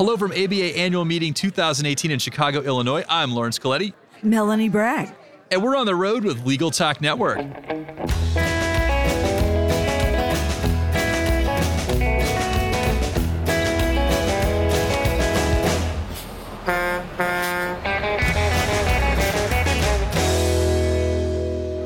Hello from ABA Annual Meeting 2018 in Chicago, Illinois. I'm Laurence Colletti. Melanie Bragg. And we're on the road with Legal Talk Network.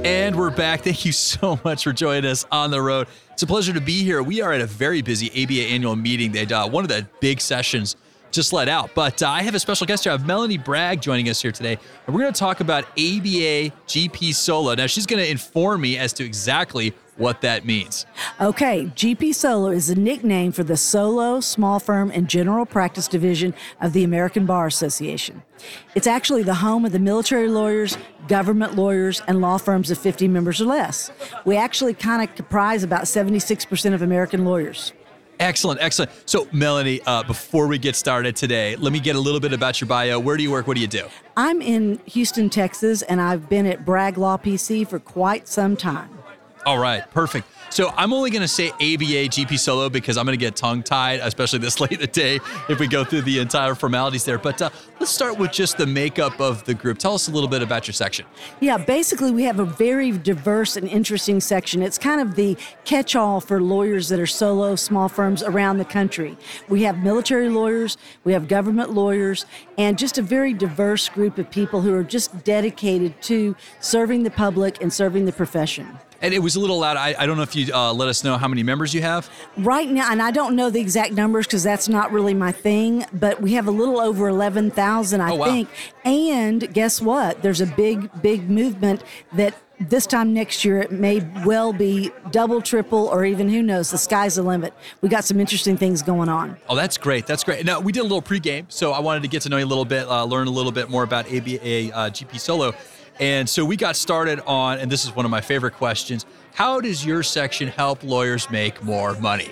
And we're back. Thank you so much for joining us on the road. It's a pleasure to be here. We are at a very busy ABA annual meeting. They uh, one of the big sessions just let out. But uh, I have a special guest here. I have Melanie Bragg joining us here today. And we're going to talk about ABA GP Solo. Now, she's going to inform me as to exactly what that means. Okay, GP Solo is a nickname for the solo, small firm, and general practice division of the American Bar Association. It's actually the home of the military lawyers, government lawyers, and law firms of 50 members or less. We actually kind of comprise about 76% of American lawyers. Excellent, excellent. So, Melanie, uh, before we get started today, let me get a little bit about your bio. Where do you work? What do you do? I'm in Houston, Texas, and I've been at Bragg Law PC for quite some time. All right, perfect. So I'm only going to say ABA GP Solo because I'm going to get tongue tied, especially this late in the day if we go through the entire formalities there. But uh, let's start with just the makeup of the group. Tell us a little bit about your section. Yeah, basically, we have a very diverse and interesting section. It's kind of the catch all for lawyers that are solo, small firms around the country. We have military lawyers, we have government lawyers, and just a very diverse group of people who are just dedicated to serving the public and serving the profession. And it was a little loud. I, I don't know if you uh, let us know how many members you have. Right now, and I don't know the exact numbers because that's not really my thing, but we have a little over 11,000, I oh, wow. think. And guess what? There's a big, big movement that this time next year it may well be double, triple, or even who knows. The sky's the limit. We got some interesting things going on. Oh, that's great. That's great. Now we did a little pregame, so I wanted to get to know you a little bit, uh, learn a little bit more about ABA uh, GP Solo. And so we got started on, and this is one of my favorite questions how does your section help lawyers make more money?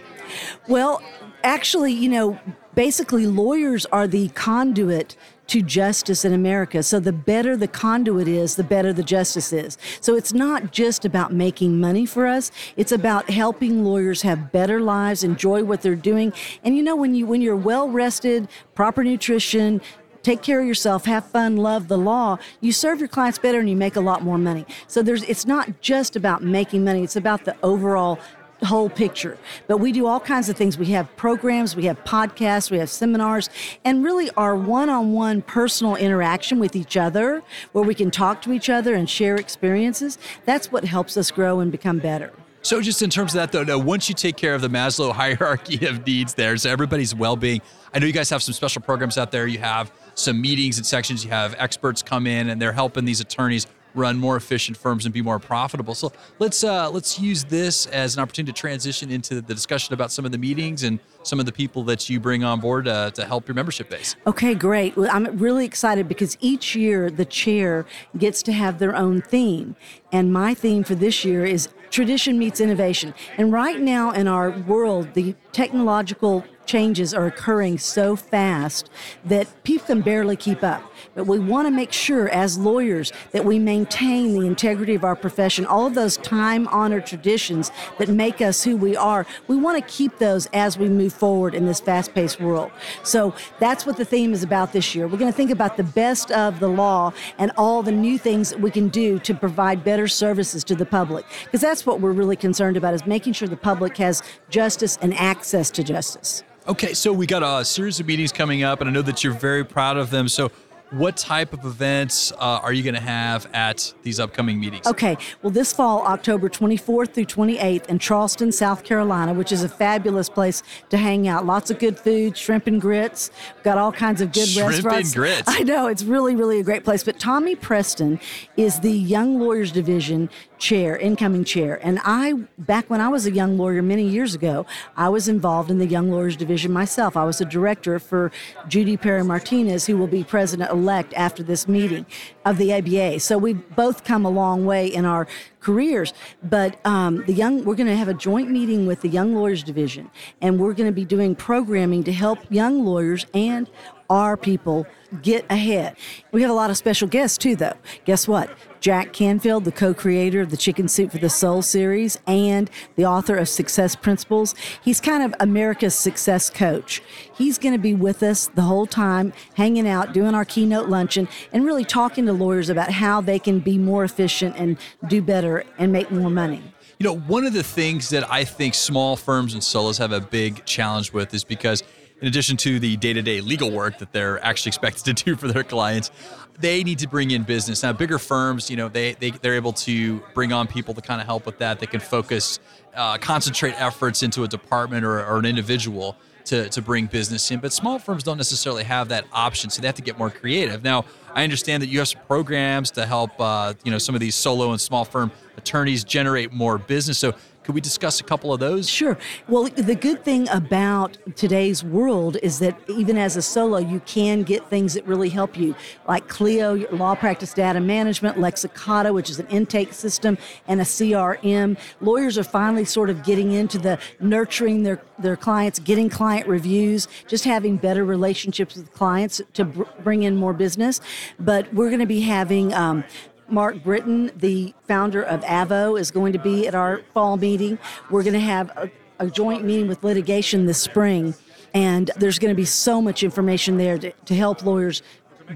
Well, actually, you know, basically, lawyers are the conduit to justice in America. So the better the conduit is, the better the justice is. So it's not just about making money for us. It's about helping lawyers have better lives, enjoy what they're doing. And you know when you when you're well rested, proper nutrition, take care of yourself, have fun, love the law, you serve your clients better and you make a lot more money. So there's it's not just about making money, it's about the overall whole picture. But we do all kinds of things. We have programs, we have podcasts, we have seminars, and really our one on one personal interaction with each other where we can talk to each other and share experiences. That's what helps us grow and become better. So, just in terms of that, though, now, once you take care of the Maslow hierarchy of needs there, so everybody's well being, I know you guys have some special programs out there. You have some meetings and sections. You have experts come in and they're helping these attorneys run more efficient firms and be more profitable. So let's uh, let's use this as an opportunity to transition into the discussion about some of the meetings and some of the people that you bring on board uh, to help your membership base. Okay, great. Well, I'm really excited because each year the chair gets to have their own theme, and my theme for this year is tradition meets innovation. And right now in our world, the technological changes are occurring so fast that people can barely keep up. But we want to make sure, as lawyers, that we maintain the integrity of our profession, all of those time honored traditions that make us who we are. We want to keep those as we move forward in this fast paced world. So that's what the theme is about this year. We're going to think about the best of the law and all the new things that we can do to provide better services to the public. Because that's what we're really concerned about is making sure the public has justice and access to justice. Okay, so we got a series of meetings coming up, and I know that you're very proud of them. So, what type of events uh, are you going to have at these upcoming meetings? Okay, well, this fall, October 24th through 28th in Charleston, South Carolina, which is a fabulous place to hang out. Lots of good food, shrimp and grits. got all kinds of good shrimp restaurants. Shrimp and grits. I know it's really, really a great place. But Tommy Preston is the Young Lawyers Division chair, incoming chair. And I, back when I was a young lawyer many years ago, I was involved in the Young Lawyers Division myself. I was a director for Judy Perry Martinez, who will be president elect after this meeting of the ABA. So we've both come a long way in our careers. But um, the young, we're going to have a joint meeting with the Young Lawyers Division, and we're going to be doing programming to help young lawyers and our people get ahead. We have a lot of special guests too, though. Guess what? Jack Canfield, the co creator of the Chicken Soup for the Soul series and the author of Success Principles, he's kind of America's success coach. He's going to be with us the whole time, hanging out, doing our keynote luncheon, and really talking to lawyers about how they can be more efficient and do better and make more money. You know, one of the things that I think small firms and solos have a big challenge with is because in addition to the day-to-day legal work that they're actually expected to do for their clients they need to bring in business. Now bigger firms you know they, they they're able to bring on people to kind of help with that. They can focus uh, concentrate efforts into a department or, or an individual to, to bring business in but small firms don't necessarily have that option so they have to get more creative. Now i understand that you have some programs to help uh, you know some of these solo and small firm attorneys generate more business so could we discuss a couple of those? Sure. Well, the good thing about today's world is that even as a solo, you can get things that really help you, like Clio, law practice data management, Lexicata, which is an intake system, and a CRM. Lawyers are finally sort of getting into the nurturing their, their clients, getting client reviews, just having better relationships with clients to br- bring in more business. But we're going to be having um, Mark Britton, the founder of Avvo, is going to be at our fall meeting. We're going to have a, a joint meeting with litigation this spring, and there's going to be so much information there to, to help lawyers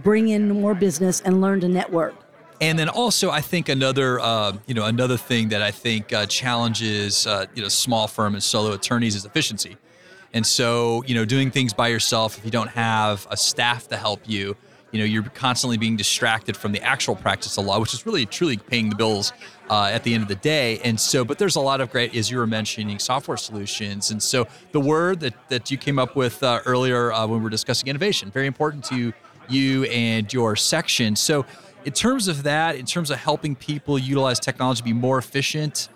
bring in more business and learn to network. And then also, I think another, uh, you know, another thing that I think uh, challenges, uh, you know, small firm and solo attorneys is efficiency. And so, you know, doing things by yourself if you don't have a staff to help you, you know you're constantly being distracted from the actual practice of law which is really truly paying the bills uh, at the end of the day. And so but there's a lot of great as you were mentioning software solutions. And so the word that, that you came up with uh, earlier uh, when we were discussing innovation very important to you and your section. So in terms of that in terms of helping people utilize technology be more efficient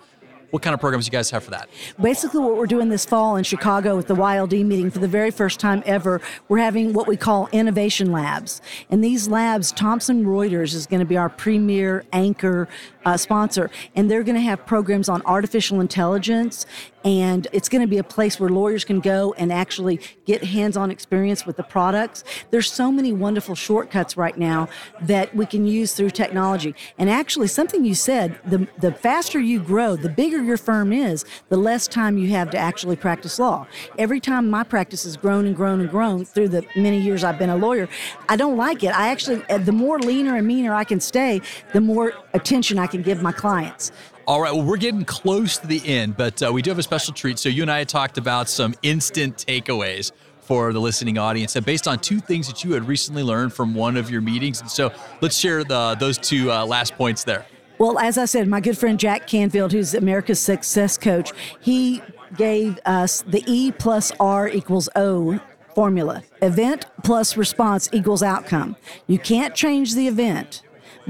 what kind of programs you guys have for that? Basically, what we're doing this fall in Chicago with the YLD meeting for the very first time ever, we're having what we call innovation labs. And these labs, Thomson Reuters is going to be our premier anchor uh, sponsor, and they're going to have programs on artificial intelligence and it's going to be a place where lawyers can go and actually get hands-on experience with the products. There's so many wonderful shortcuts right now that we can use through technology. And actually, something you said, the the faster you grow, the bigger your firm is, the less time you have to actually practice law. Every time my practice has grown and grown and grown through the many years I've been a lawyer, I don't like it. I actually, the more leaner and meaner I can stay, the more attention I can give my clients. All right, well, we're getting close to the end, but uh, we do have a special treat. So, you and I had talked about some instant takeaways for the listening audience uh, based on two things that you had recently learned from one of your meetings. And so, let's share the, those two uh, last points there. Well, as I said, my good friend Jack Canfield, who's America's success coach, he gave us the E plus R equals O formula. Event plus response equals outcome. You can't change the event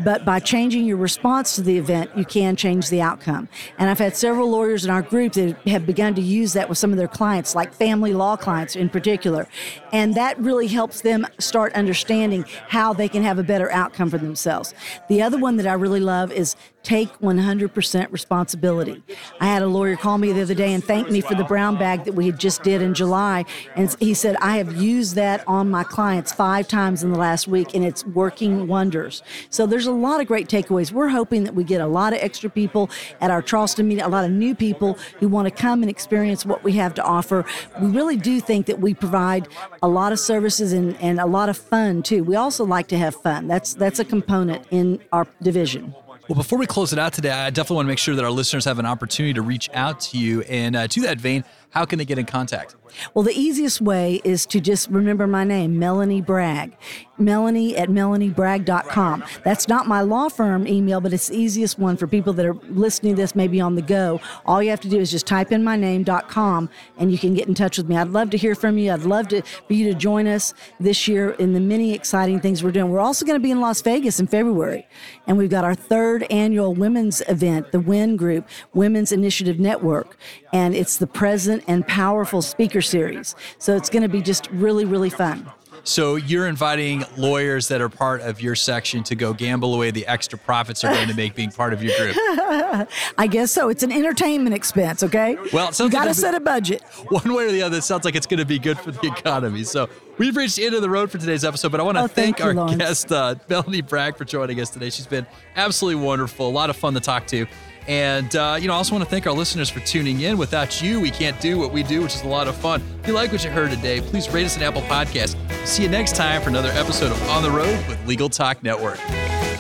but by changing your response to the event, you can change the outcome. And I've had several lawyers in our group that have begun to use that with some of their clients, like family law clients in particular. And that really helps them start understanding how they can have a better outcome for themselves. The other one that I really love is take 100% responsibility. I had a lawyer call me the other day and thank me for the brown bag that we had just did in July. And he said, I have used that on my clients five times in the last week and it's working wonders. So there's a lot of great takeaways. We're hoping that we get a lot of extra people at our Charleston meeting, a lot of new people who want to come and experience what we have to offer. We really do think that we provide a lot of services and, and a lot of fun too. We also like to have fun. That's that's a component in our division. Well, before we close it out today, I definitely want to make sure that our listeners have an opportunity to reach out to you. And uh, to that vein, how can they get in contact? Well, the easiest way is to just remember my name, Melanie Bragg. Melanie at melaniebragg.com. That's not my law firm email, but it's the easiest one for people that are listening to this maybe on the go. All you have to do is just type in my name.com and you can get in touch with me. I'd love to hear from you. I'd love to, for you to join us this year in the many exciting things we're doing. We're also going to be in Las Vegas in February, and we've got our third annual women's event, the WIN Group, Women's Initiative Network, and it's the present and powerful speaker series. So it's going to be just really, really fun. So you're inviting lawyers that are part of your section to go gamble away the extra profits they're going to make being part of your group. I guess so. It's an entertainment expense, okay? Well, it you sounds got to like set a budget. one way or the other, it sounds like it's going to be good for the economy. So we've reached the end of the road for today's episode, but I want to Oh, thank thank, you, our Laurence. guest, uh, Melanie Bragg, for joining us today. She's been absolutely wonderful, a lot of fun to talk to. And, uh, you know, I also want to thank our listeners for tuning in. Without you, we can't do what we do, which is a lot of fun. If you like what you heard today, please rate us an Apple Podcast. See you next time for another episode of On the Road with Legal Talk Network.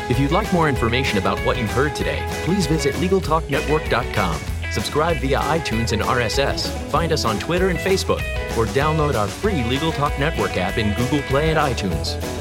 If you'd like more information about what you've heard today, please visit LegalTalkNetwork.com. Subscribe via iTunes and RSS. Find us on Twitter and Facebook, or download our free Legal Talk Network app in Google Play and iTunes.